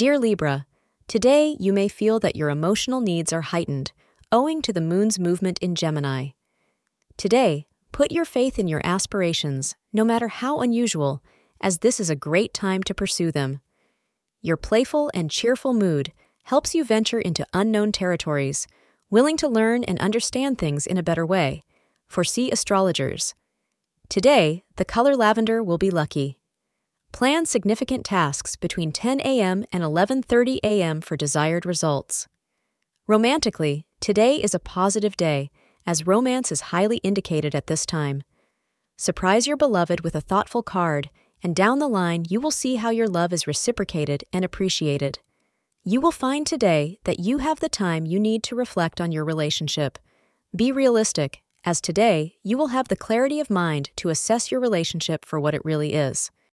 Dear Libra, today you may feel that your emotional needs are heightened, owing to the moon's movement in Gemini. Today, put your faith in your aspirations, no matter how unusual, as this is a great time to pursue them. Your playful and cheerful mood helps you venture into unknown territories, willing to learn and understand things in a better way. Foresee astrologers. Today, the color lavender will be lucky. Plan significant tasks between 10 a.m. and 11:30 a.m. for desired results. Romantically, today is a positive day as romance is highly indicated at this time. Surprise your beloved with a thoughtful card, and down the line you will see how your love is reciprocated and appreciated. You will find today that you have the time you need to reflect on your relationship. Be realistic, as today you will have the clarity of mind to assess your relationship for what it really is.